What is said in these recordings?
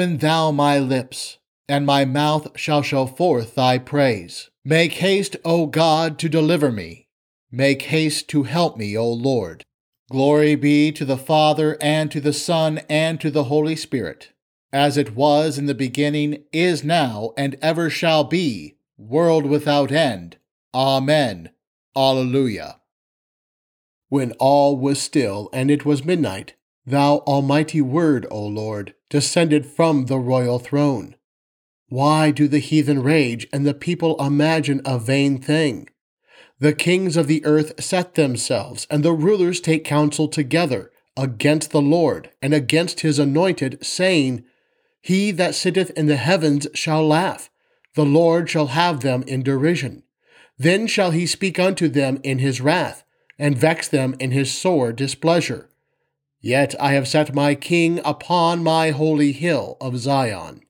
Open thou my lips, and my mouth shall show forth thy praise. Make haste, O God, to deliver me. Make haste to help me, O Lord. Glory be to the Father, and to the Son, and to the Holy Spirit, as it was in the beginning, is now, and ever shall be, world without end. Amen. Alleluia. When all was still, and it was midnight, Thou Almighty Word, O Lord, descended from the royal throne. Why do the heathen rage and the people imagine a vain thing? The kings of the earth set themselves, and the rulers take counsel together against the Lord and against his anointed, saying, He that sitteth in the heavens shall laugh, the Lord shall have them in derision. Then shall he speak unto them in his wrath, and vex them in his sore displeasure. Yet I have set my King upon my holy hill of Zion.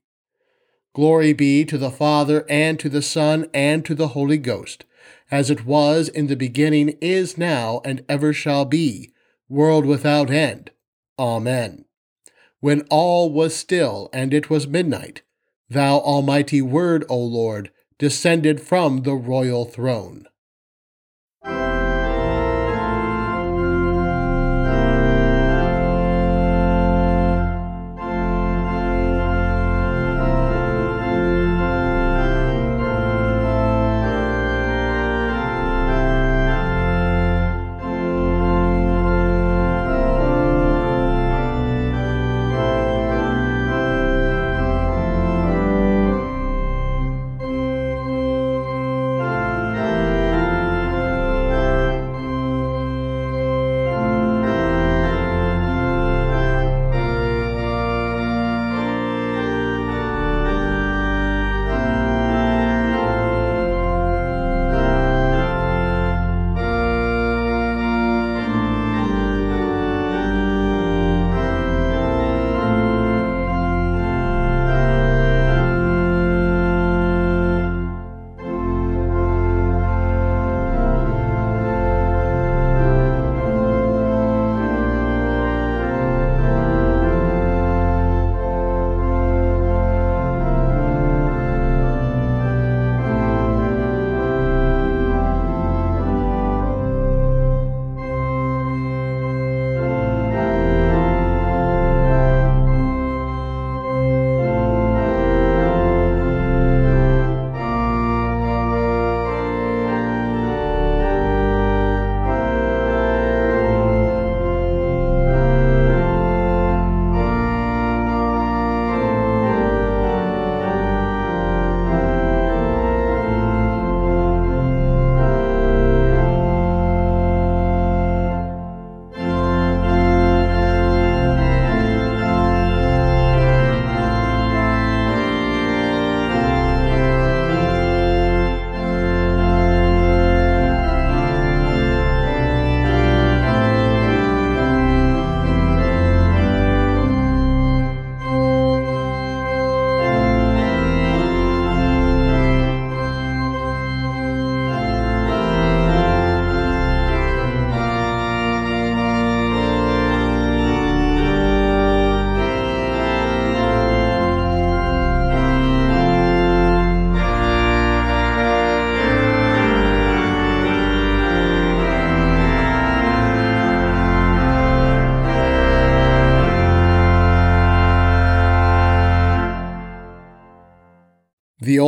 Glory be to the Father, and to the Son, and to the Holy Ghost, as it was in the beginning, is now, and ever shall be, world without end. Amen. When all was still, and it was midnight, thou Almighty Word, O Lord, descended from the royal throne.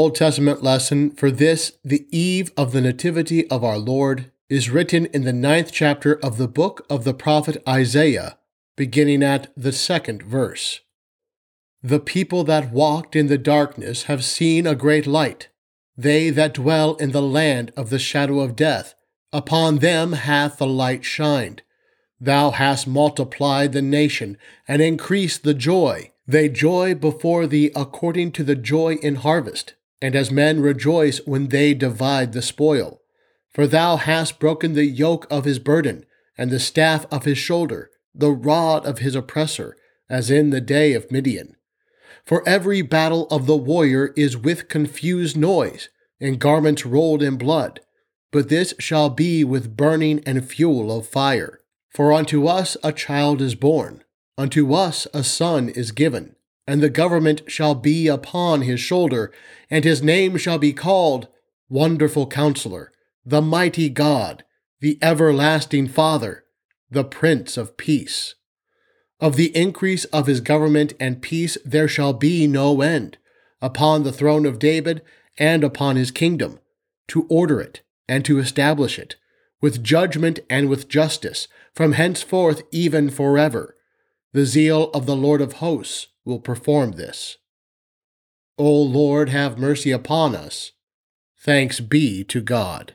Old Testament lesson for this, the eve of the Nativity of our Lord, is written in the ninth chapter of the book of the prophet Isaiah, beginning at the second verse. The people that walked in the darkness have seen a great light. They that dwell in the land of the shadow of death, upon them hath the light shined. Thou hast multiplied the nation and increased the joy they joy before thee according to the joy in harvest, and as men rejoice when they divide the spoil. For thou hast broken the yoke of his burden, and the staff of his shoulder, the rod of his oppressor, as in the day of Midian. For every battle of the warrior is with confused noise, and garments rolled in blood. But this shall be with burning and fuel of fire. For unto us a child is born Unto us a son is given, and the government shall be upon his shoulder, and his name shall be called Wonderful Counselor, the Mighty God, the Everlasting Father, the Prince of Peace. Of the increase of his government and peace there shall be no end, upon the throne of David and upon his kingdom, to order it and to establish it, with judgment and with justice, from henceforth even forever. The zeal of the Lord of hosts will perform this. O Lord, have mercy upon us. Thanks be to God.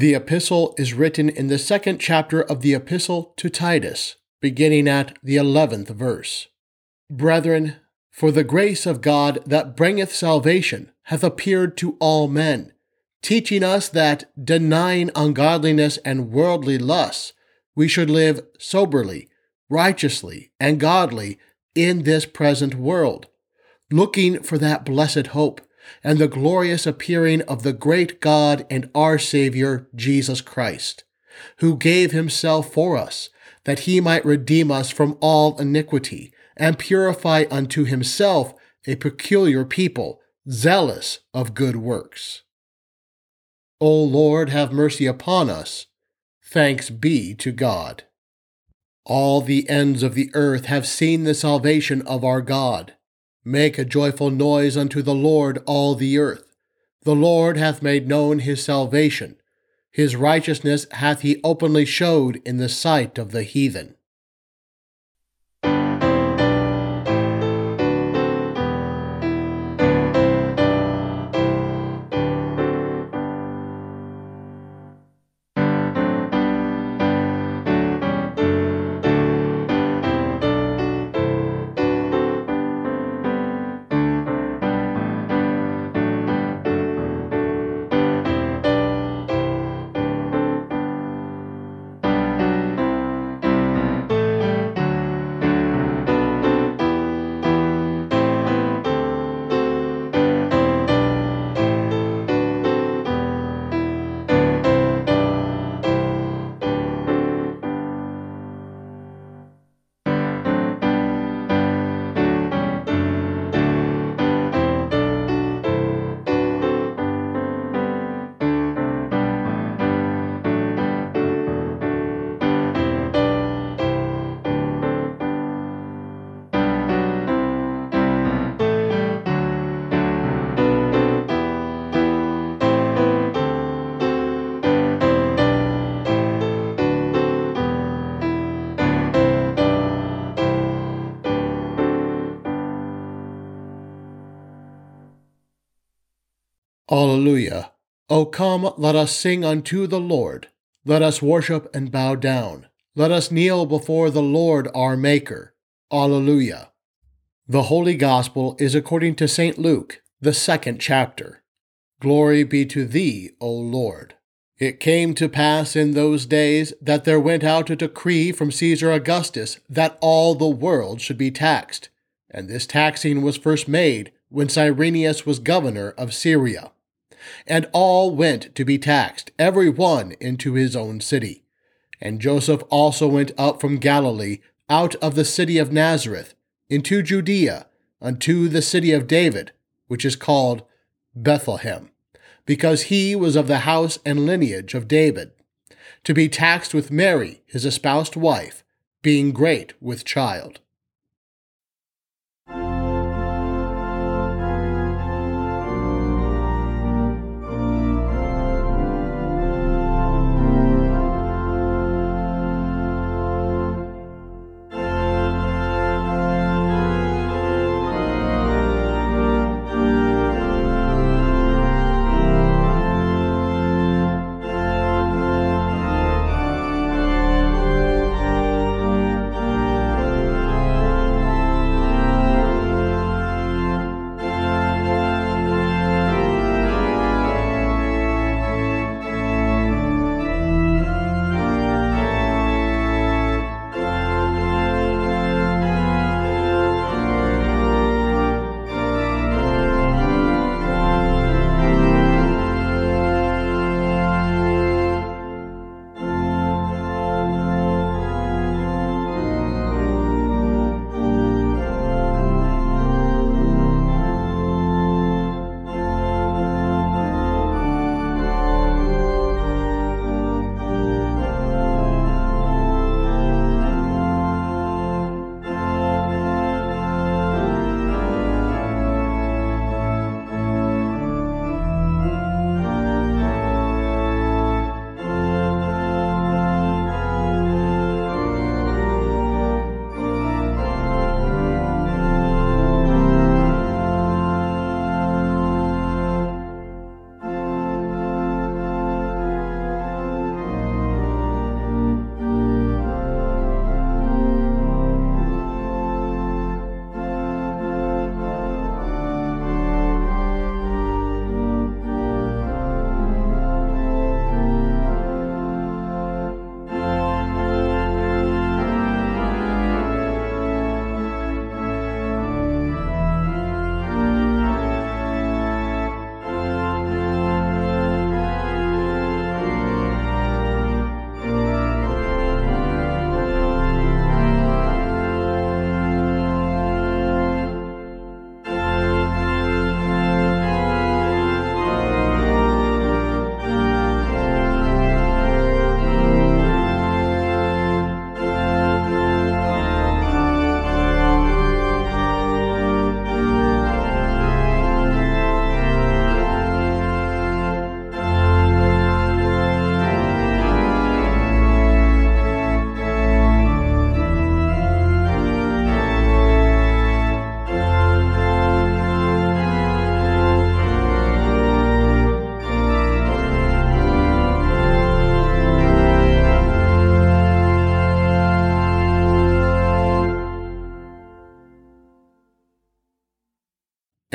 The epistle is written in the second chapter of the epistle to Titus, beginning at the eleventh verse. Brethren, for the grace of God that bringeth salvation hath appeared to all men, teaching us that, denying ungodliness and worldly lusts, we should live soberly, righteously, and godly in this present world, looking for that blessed hope and the glorious appearing of the great God and our Savior, Jesus Christ, who gave himself for us, that he might redeem us from all iniquity, and purify unto himself a peculiar people, zealous of good works. O Lord, have mercy upon us. Thanks be to God. All the ends of the earth have seen the salvation of our God. Make a joyful noise unto the Lord, all the earth. The Lord hath made known his salvation. His righteousness hath he openly showed in the sight of the heathen. O come, let us sing unto the Lord. Let us worship and bow down. Let us kneel before the Lord our Maker. Alleluia. The Holy Gospel is according to St. Luke, the second chapter. Glory be to thee, O Lord. It came to pass in those days that there went out a decree from Caesar Augustus that all the world should be taxed. And this taxing was first made when Cyrenius was governor of Syria and all went to be taxed, every one into his own city. And Joseph also went up from Galilee, out of the city of Nazareth, into Judea, unto the city of David, which is called Bethlehem, because he was of the house and lineage of David, to be taxed with Mary, his espoused wife, being great with child.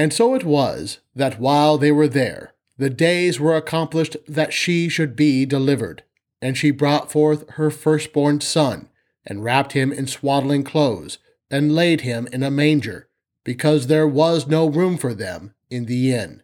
And so it was that while they were there, the days were accomplished that she should be delivered. And she brought forth her firstborn son, and wrapped him in swaddling clothes, and laid him in a manger, because there was no room for them in the inn.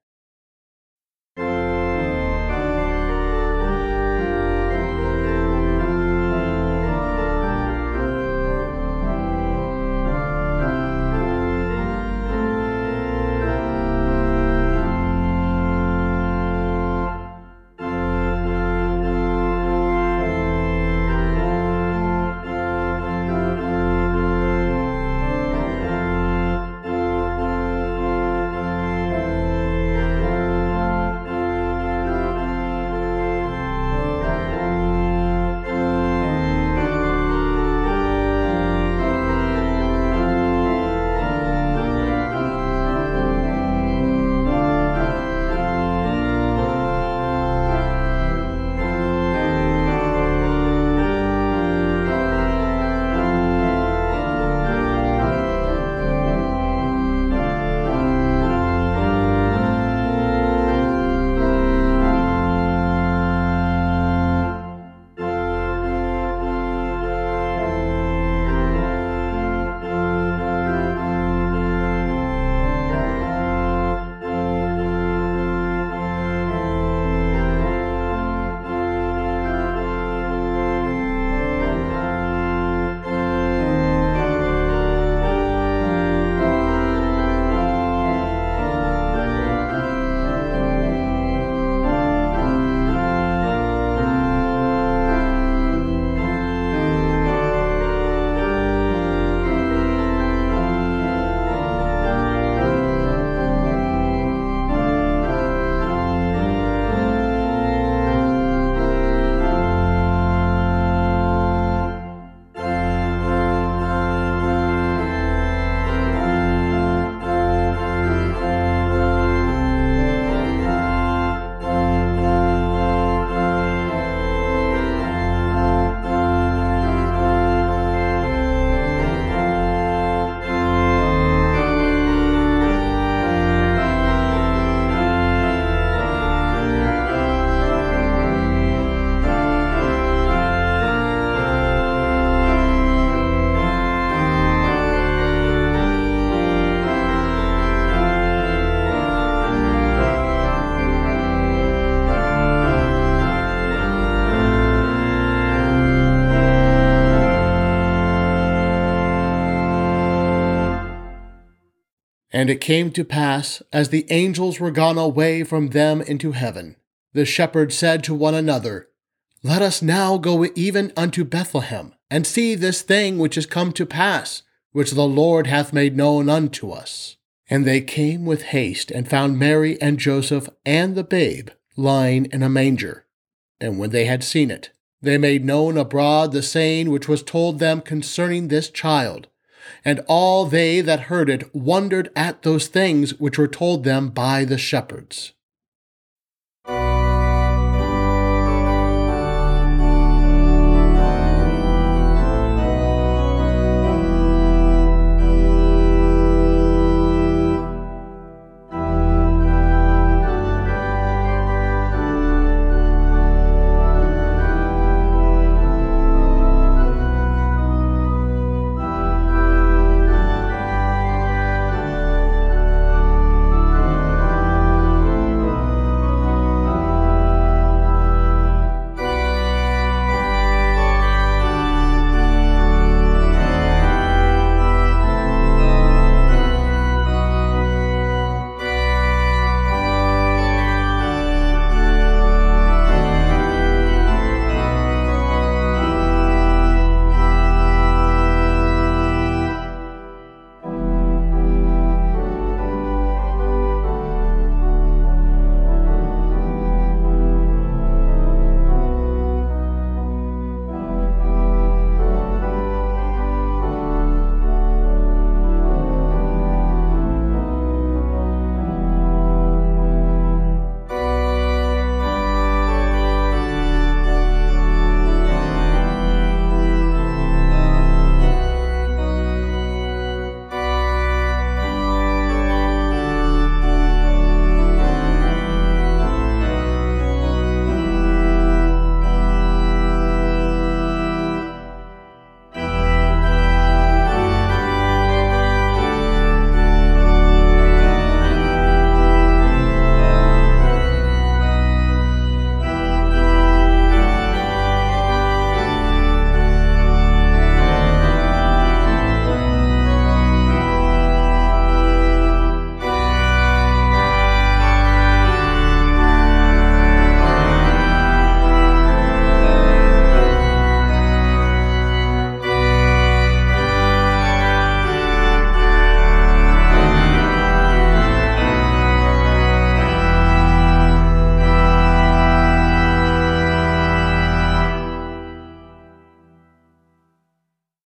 And it came to pass, as the angels were gone away from them into heaven, the shepherds said to one another, Let us now go even unto Bethlehem, and see this thing which is come to pass, which the Lord hath made known unto us. And they came with haste, and found Mary and Joseph and the babe lying in a manger. And when they had seen it, they made known abroad the saying which was told them concerning this child. And all they that heard it wondered at those things which were told them by the shepherds.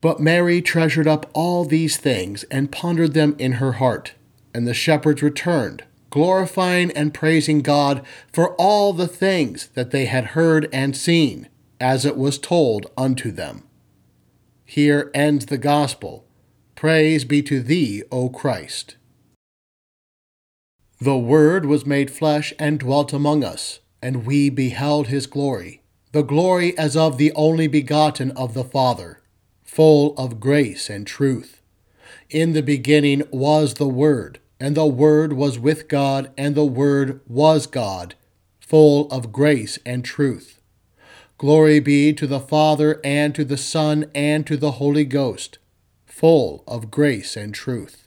But Mary treasured up all these things and pondered them in her heart. And the shepherds returned, glorifying and praising God for all the things that they had heard and seen, as it was told unto them. Here ends the Gospel. Praise be to thee, O Christ. The Word was made flesh and dwelt among us, and we beheld his glory, the glory as of the only begotten of the Father full of grace and truth. In the beginning was the Word, and the Word was with God, and the Word was God, full of grace and truth. Glory be to the Father, and to the Son, and to the Holy Ghost, full of grace and truth.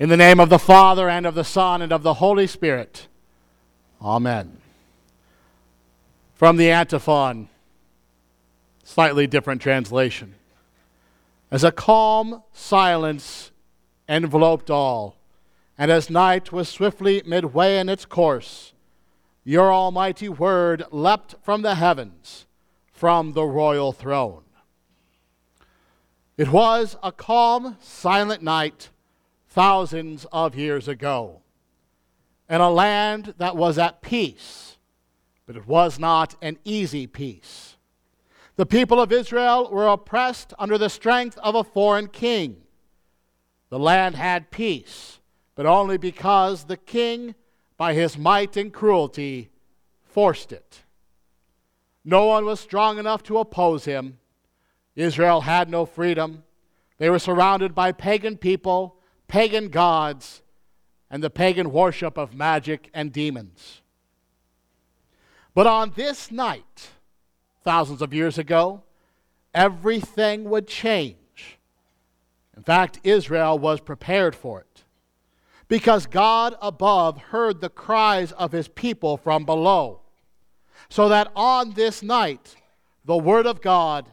In the name of the Father, and of the Son, and of the Holy Spirit. Amen. From the antiphon slightly different translation. As a calm silence enveloped all, and as night was swiftly midway in its course, your almighty word leapt from the heavens, from the royal throne. It was a calm, silent night thousands of years ago, in a land that was at peace, but it was not an easy peace. The people of Israel were oppressed under the strength of a foreign king. The land had peace, but only because the king, by his might and cruelty, forced it. No one was strong enough to oppose him. Israel had no freedom. They were surrounded by pagan people, pagan gods, and the pagan worship of magic and demons. But on this night, thousands of years ago, everything would change. In fact, Israel was prepared for it. Because God above heard the cries of his people from below. So that on this night, the Word of God,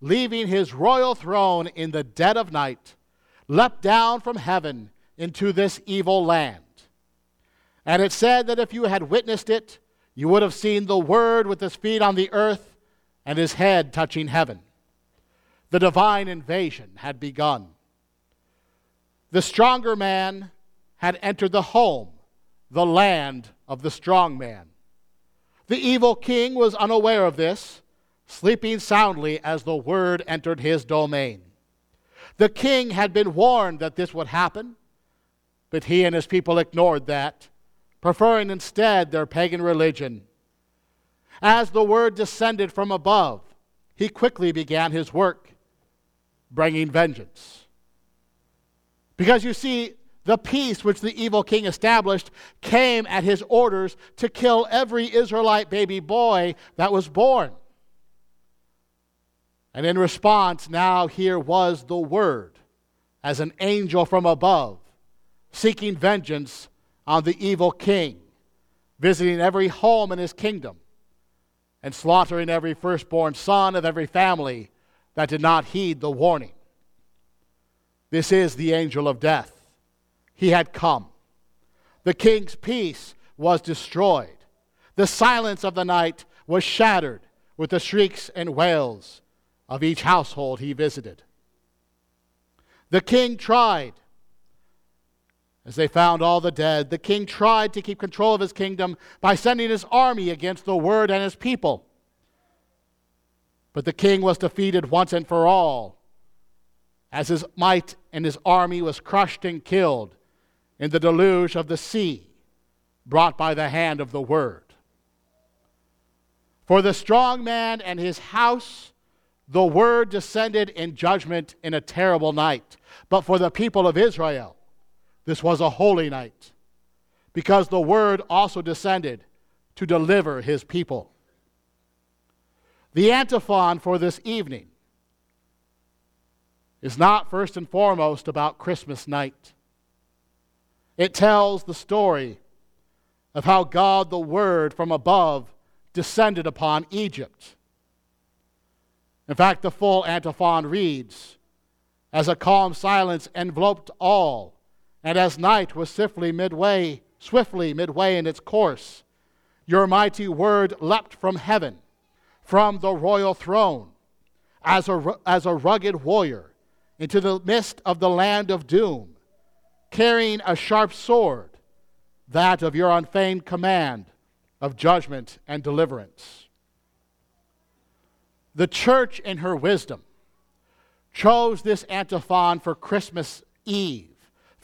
leaving his royal throne in the dead of night, leapt down from heaven into this evil land. And it said that if you had witnessed it, you would have seen the Word with his feet on the earth and his head touching heaven. The divine invasion had begun. The stronger man had entered the home, the land of the strong man. The evil king was unaware of this, sleeping soundly as the word entered his domain. The king had been warned that this would happen, but he and his people ignored that, preferring instead their pagan religion as the word descended from above, he quickly began his work, bringing vengeance. Because you see, the peace which the evil king established came at his orders to kill every Israelite baby boy that was born. And in response, now here was the word as an angel from above, seeking vengeance on the evil king, visiting every home in his kingdom and slaughtering every firstborn son of every family that did not heed the warning. This is the angel of death. He had come. The king's peace was destroyed. The silence of the night was shattered with the shrieks and wails of each household he visited. The king tried as they found all the dead, the king tried to keep control of his kingdom by sending his army against the word and his people. But the king was defeated once and for all, as his might and his army was crushed and killed in the deluge of the sea brought by the hand of the word. For the strong man and his house, the word descended in judgment in a terrible night. But for the people of Israel, this was a holy night because the word also descended to deliver his people. The antiphon for this evening is not first and foremost about Christmas night. It tells the story of how God, the Word from above, descended upon Egypt. In fact, the full antiphon reads As a calm silence enveloped all, and as night was swiftly midway, swiftly midway in its course, your mighty word leapt from heaven, from the royal throne. as a, as a rugged warrior into the midst of the land of doom, carrying a sharp sword, that of your unfeigned command of judgment and deliverance. The church, in her wisdom, chose this antiphon for Christmas Eve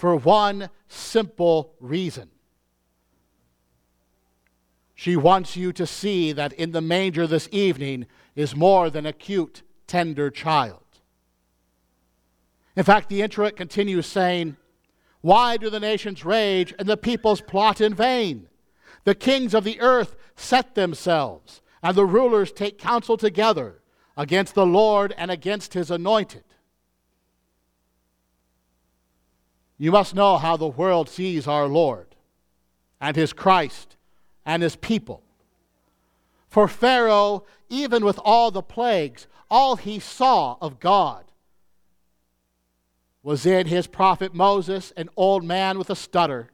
for one simple reason. She wants you to see that in the manger this evening is more than a cute, tender child. In fact, the introit continues saying, Why do the nations rage and the peoples plot in vain? The kings of the earth set themselves, and the rulers take counsel together against the Lord and against his anointed. You must know how the world sees our Lord and his Christ and his people. For Pharaoh, even with all the plagues, all he saw of God was in his prophet Moses, an old man with a stutter.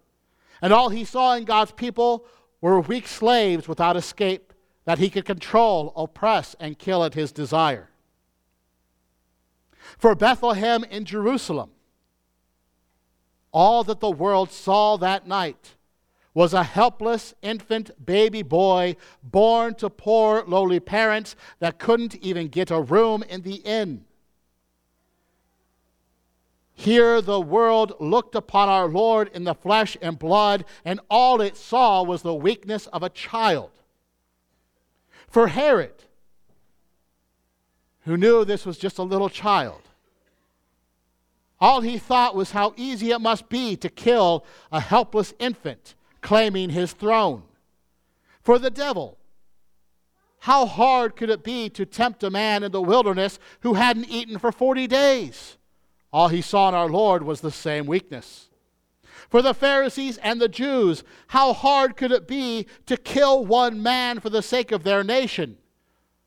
And all he saw in God's people were weak slaves without escape that he could control, oppress, and kill at his desire. For Bethlehem in Jerusalem, all that the world saw that night was a helpless infant baby boy born to poor, lowly parents that couldn't even get a room in the inn. Here the world looked upon our Lord in the flesh and blood, and all it saw was the weakness of a child. For Herod, who knew this was just a little child, all he thought was how easy it must be to kill a helpless infant claiming his throne. For the devil, how hard could it be to tempt a man in the wilderness who hadn't eaten for 40 days? All he saw in our Lord was the same weakness. For the Pharisees and the Jews, how hard could it be to kill one man for the sake of their nation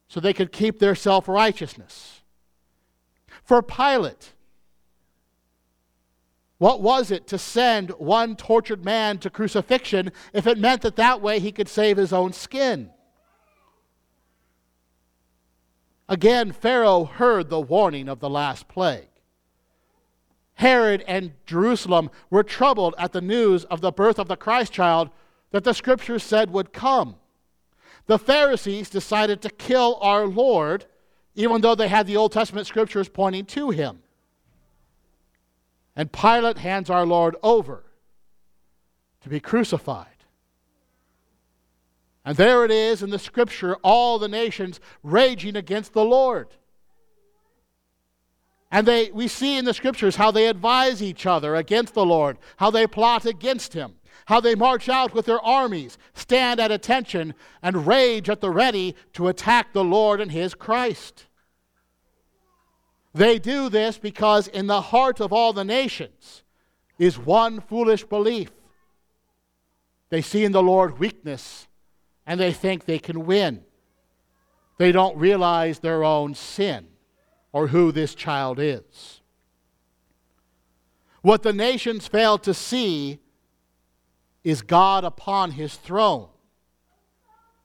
so they could keep their self righteousness? For Pilate, what was it to send one tortured man to crucifixion if it meant that that way he could save his own skin? Again, Pharaoh heard the warning of the last plague. Herod and Jerusalem were troubled at the news of the birth of the Christ child that the scriptures said would come. The Pharisees decided to kill our Lord, even though they had the Old Testament scriptures pointing to him. And Pilate hands our Lord over to be crucified. And there it is in the scripture, all the nations raging against the Lord. And they, we see in the scriptures how they advise each other against the Lord, how they plot against him, how they march out with their armies, stand at attention, and rage at the ready to attack the Lord and his Christ. They do this because in the heart of all the nations is one foolish belief. They see in the Lord weakness and they think they can win. They don't realize their own sin or who this child is. What the nations fail to see is God upon his throne,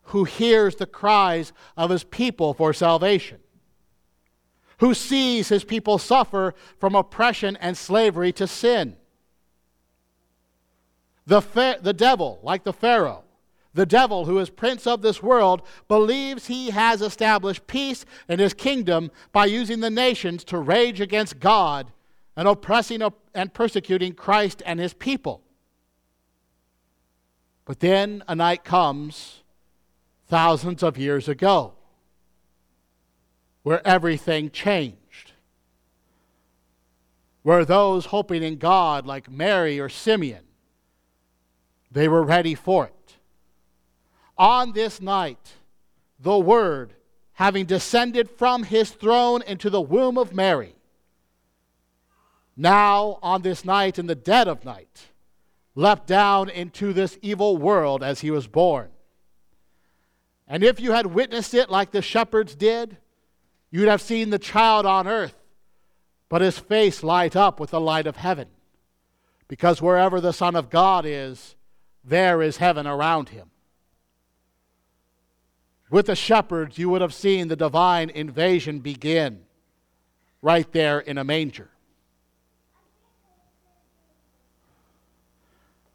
who hears the cries of his people for salvation, who sees his people suffer from oppression and slavery to sin. The, fa- the devil, like the Pharaoh, the devil, who is prince of this world, believes he has established peace in his kingdom by using the nations to rage against God and oppressing and persecuting Christ and his people. But then a night comes thousands of years ago where everything changed. Where those hoping in God, like Mary or Simeon, they were ready for it on this night, the Word, having descended from his throne into the womb of Mary, now on this night, in the dead of night, leapt down into this evil world as he was born. And if you had witnessed it like the shepherds did, you'd have seen the child on earth, but his face light up with the light of heaven. Because wherever the Son of God is, there is heaven around him. with the shepherds, you would have seen the divine invasion begin right there in a manger.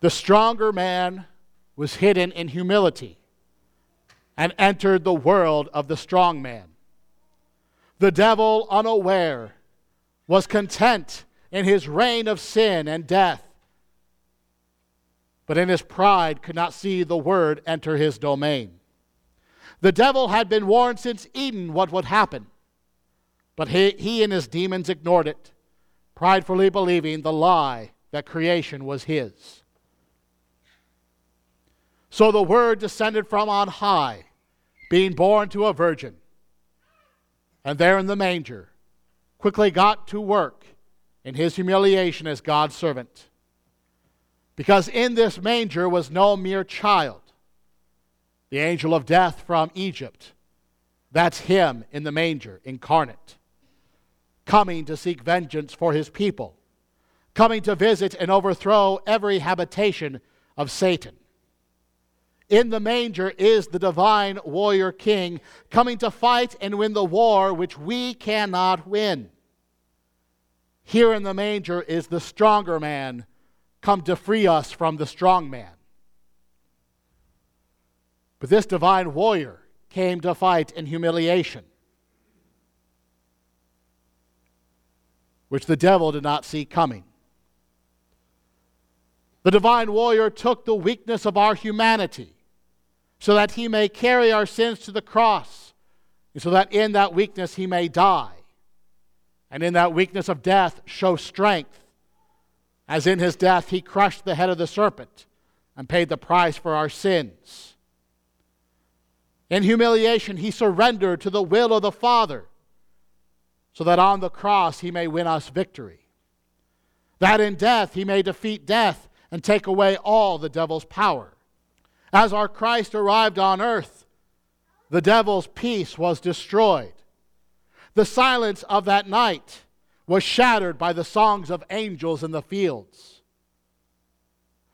The stronger man was hidden in humility and entered the world of the strong man. The devil, unaware, was content in his reign of sin and death, but in his pride could not see the word enter his domain. The devil had been warned since Eden what would happen, but he, he and his demons ignored it, pridefully believing the lie that creation was his. So the word descended from on high, being born to a virgin, and there in the manger quickly got to work in his humiliation as God's servant. Because in this manger was no mere child, the angel of death from Egypt. That's him in the manger, incarnate, coming to seek vengeance for his people, coming to visit and overthrow every habitation of Satan. In the manger is the divine warrior king coming to fight and win the war which we cannot win. Here in the manger is the stronger man come to free us from the strong man. But this divine warrior came to fight in humiliation, which the devil did not see coming. The divine warrior took the weakness of our humanity so that he may carry our sins to the cross, and so that in that weakness he may die, and in that weakness of death show strength, as in his death he crushed the head of the serpent and paid the price for our sins. In humiliation, he surrendered to the will of the Father, so that on the cross he may win us victory. That in death he may defeat death and take away all the devil's power. As our Christ arrived on earth, the devil's peace was destroyed. The silence of that night was shattered by the songs of angels in the fields,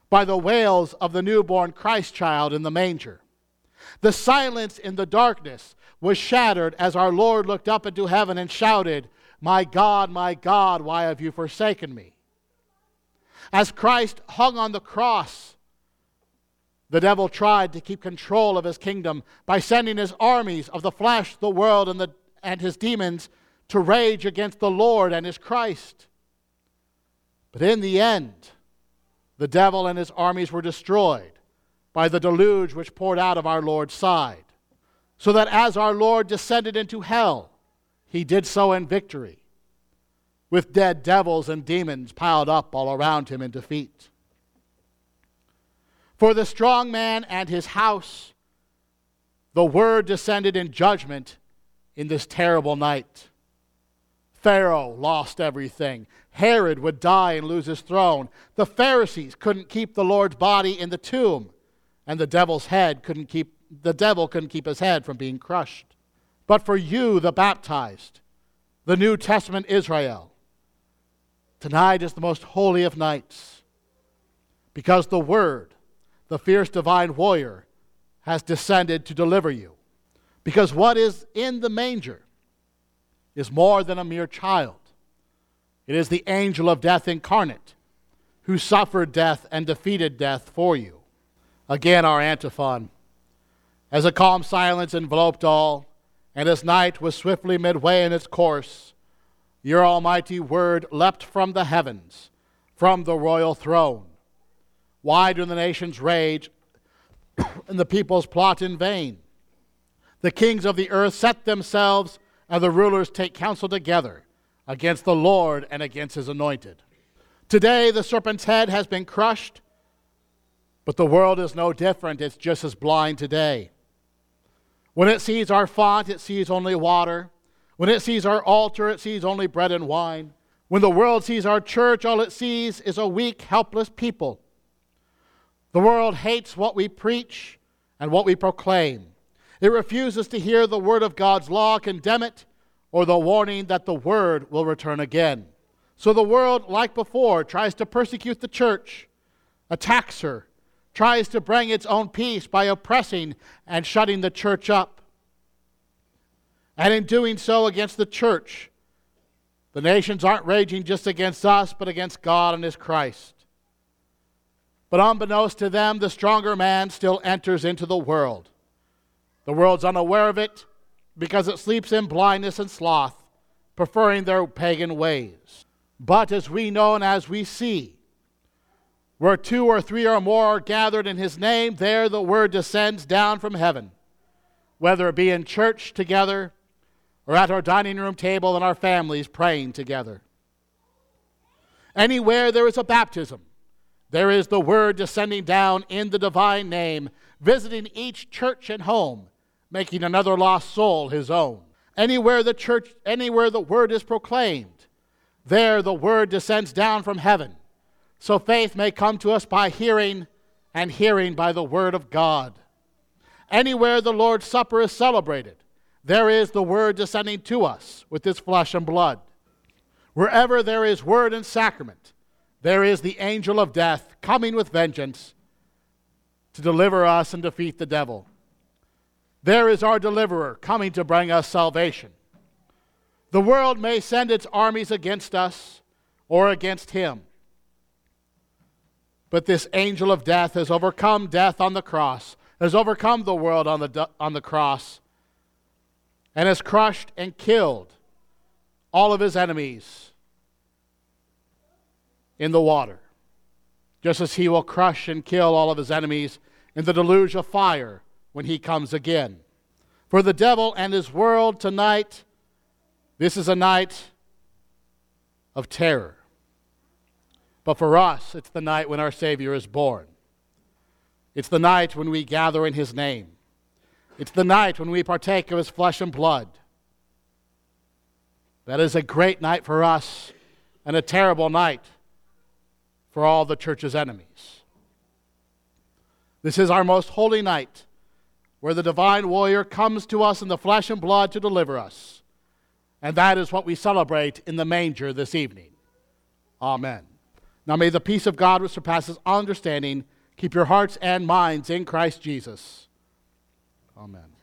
by the wails of the newborn Christ child in the manger. The silence in the darkness was shattered as our Lord looked up into heaven and shouted, My God, my God, why have you forsaken me? As Christ hung on the cross, the devil tried to keep control of his kingdom by sending his armies of the flesh, the world, and, the, and his demons to rage against the Lord and his Christ. But in the end, the devil and his armies were destroyed by the deluge which poured out of our Lord's side. So that as our Lord descended into hell, he did so in victory, with dead devils and demons piled up all around him in defeat. For the strong man and his house, the word descended in judgment in this terrible night. Pharaoh lost everything. Herod would die and lose his throne. The Pharisees couldn't keep the Lord's body in the tomb, and the devil's head couldn't keep the devil couldn't keep his head from being crushed. But for you, the baptized, the New Testament Israel, tonight is the most holy of nights, because the Word the fierce divine warrior, has descended to deliver you. Because what is in the manger is more than a mere child. It is the angel of death incarnate who suffered death and defeated death for you. Again, our antiphon. As a calm silence enveloped all, and as night was swiftly midway in its course, your almighty word leapt from the heavens, from the royal throne why do the nations rage and the peoples plot in vain? The kings of the earth set themselves, and the rulers take counsel together against the Lord and against his anointed. Today, the serpent's head has been crushed, but the world is no different. It's just as blind today. When it sees our font, it sees only water. When it sees our altar, it sees only bread and wine. When the world sees our church, all it sees is a weak, helpless people the world hates what we preach and what we proclaim. It refuses to hear the word of God's law condemn it or the warning that the word will return again. So the world, like before, tries to persecute the church, attacks her, tries to bring its own peace by oppressing and shutting the church up. And in doing so against the church, the nations aren't raging just against us, but against God and His Christ. But unbeknownst to them, the stronger man still enters into the world. The world's unaware of it because it sleeps in blindness and sloth, preferring their pagan ways. But as we know and as we see, where two or three or more are gathered in his name, there the word descends down from heaven, whether it be in church together or at our dining room table and our families praying together. Anywhere there is a baptism, there is the word descending down in the divine name, visiting each church and home, making another lost soul his own. Anywhere the church, anywhere the word is proclaimed, there the word descends down from heaven. So faith may come to us by hearing, and hearing by the word of God. Anywhere the Lord's Supper is celebrated, there is the word descending to us with its flesh and blood. Wherever there is word and sacrament, there is the angel of death coming with vengeance to deliver us and defeat the devil. There is our deliverer coming to bring us salvation. The world may send its armies against us or against him. But this angel of death has overcome death on the cross, has overcome the world on the, on the cross, and has crushed and killed all of his enemies in the water, just as he will crush and kill all of his enemies in the deluge of fire when he comes again. For the devil and his world tonight, this is a night of terror. But for us, it's the night when our Savior is born. It's the night when we gather in his name. It's the night when we partake of his flesh and blood. That is a great night for us and a terrible night for all the church's enemies. This is our most holy night where the divine warrior comes to us in the flesh and blood to deliver us. And that is what we celebrate in the manger this evening. Amen. Now may the peace of God, which surpasses understanding, keep your hearts and minds in Christ Jesus. Amen.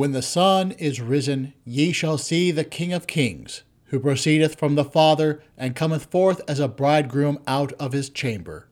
When the sun is risen, ye shall see the King of kings, who proceedeth from the Father, and cometh forth as a bridegroom out of his chamber.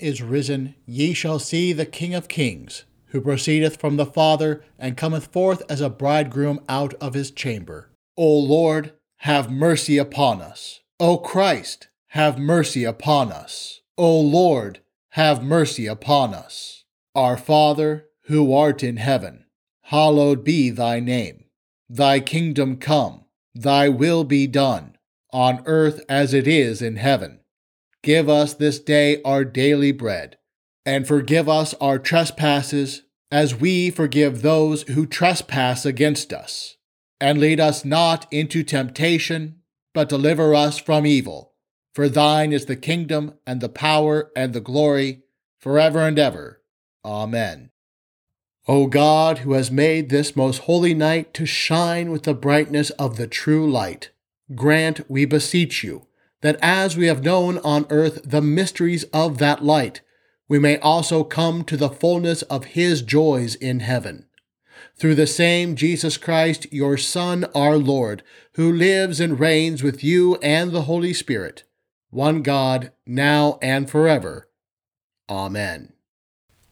Is risen, ye shall see the King of kings, who proceedeth from the Father, and cometh forth as a bridegroom out of his chamber. O Lord, have mercy upon us. O Christ, have mercy upon us. O Lord, have mercy upon us. Our Father, who art in heaven, hallowed be thy name. Thy kingdom come, thy will be done, on earth as it is in heaven. Give us this day our daily bread, and forgive us our trespasses, as we forgive those who trespass against us. And lead us not into temptation, but deliver us from evil. For thine is the kingdom, and the power, and the glory, forever and ever. Amen. O God, who has made this most holy night to shine with the brightness of the true light, grant, we beseech you, that as we have known on earth the mysteries of that light, we may also come to the fullness of his joys in heaven. Through the same Jesus Christ, your Son, our Lord, who lives and reigns with you and the Holy Spirit, one God, now and forever. Amen.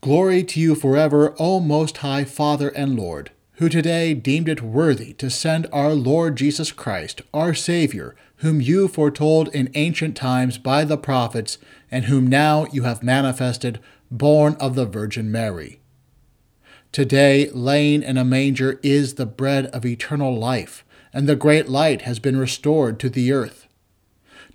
Glory to you forever, O Most High Father and Lord, who today deemed it worthy to send our Lord Jesus Christ, our Savior, whom you foretold in ancient times by the prophets, and whom now you have manifested, born of the Virgin Mary. Today, laying in a manger is the bread of eternal life, and the great light has been restored to the earth.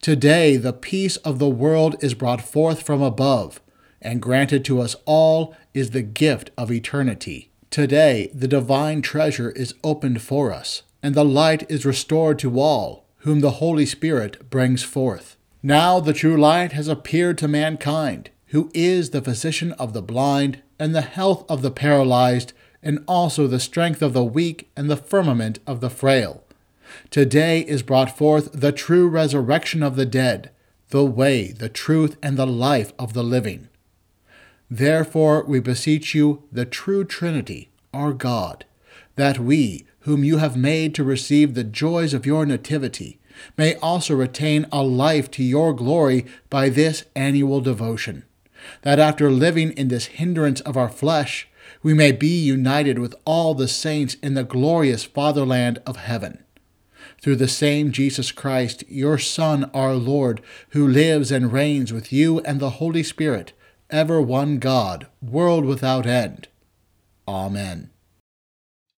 Today, the peace of the world is brought forth from above, and granted to us all is the gift of eternity. Today, the divine treasure is opened for us, and the light is restored to all, whom the Holy Spirit brings forth. Now the true light has appeared to mankind, who is the physician of the blind, and the health of the paralyzed, and also the strength of the weak, and the firmament of the frail. Today is brought forth the true resurrection of the dead, the way, the truth, and the life of the living. Therefore we beseech you, the true Trinity, our God, that we, whom you have made to receive the joys of your nativity, may also retain a life to your glory by this annual devotion, that after living in this hindrance of our flesh, we may be united with all the saints in the glorious fatherland of heaven. through the same Jesus Christ, your Son, our Lord, who lives and reigns with you and the Holy Spirit, ever one God, world without end. Amen.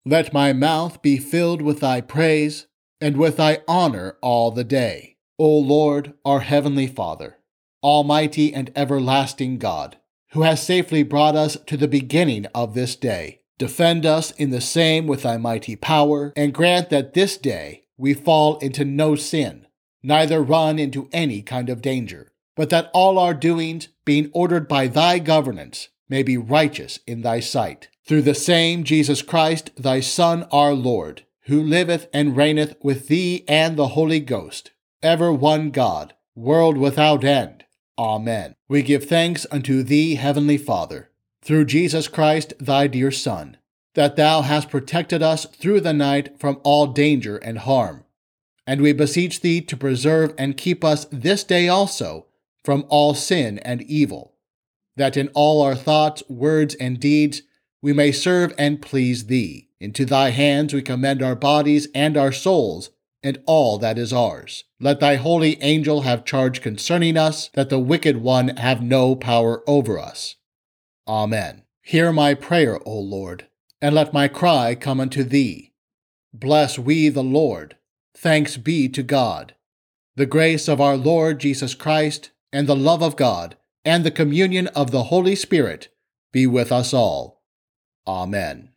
Let my mouth be filled with thy praise, and with thy honor all the day. O Lord, our heavenly Father, almighty and everlasting God, who has safely brought us to the beginning of this day. Defend us in the same with thy mighty power, and grant that this day we fall into no sin, neither run into any kind of danger, but that all our doings, being ordered by thy governance, may be righteous in thy sight. Through the same Jesus Christ, thy Son, our Lord, who liveth and reigneth with thee and the Holy Ghost, ever one God, world without end. Amen. We give thanks unto thee, Heavenly Father, through Jesus Christ, thy dear Son, that thou hast protected us through the night from all danger and harm. And we beseech thee to preserve and keep us this day also from all sin and evil, that in all our thoughts, words, and deeds we may serve and please thee. Into thy hands we commend our bodies and our souls and all that is ours. Let thy holy angel have charge concerning us, that the wicked one have no power over us. Amen. Hear my prayer, O Lord, and let my cry come unto thee. Bless we the Lord. Thanks be to God. The grace of our Lord Jesus Christ, and the love of God, and the communion of the Holy Spirit be with us all. Amen.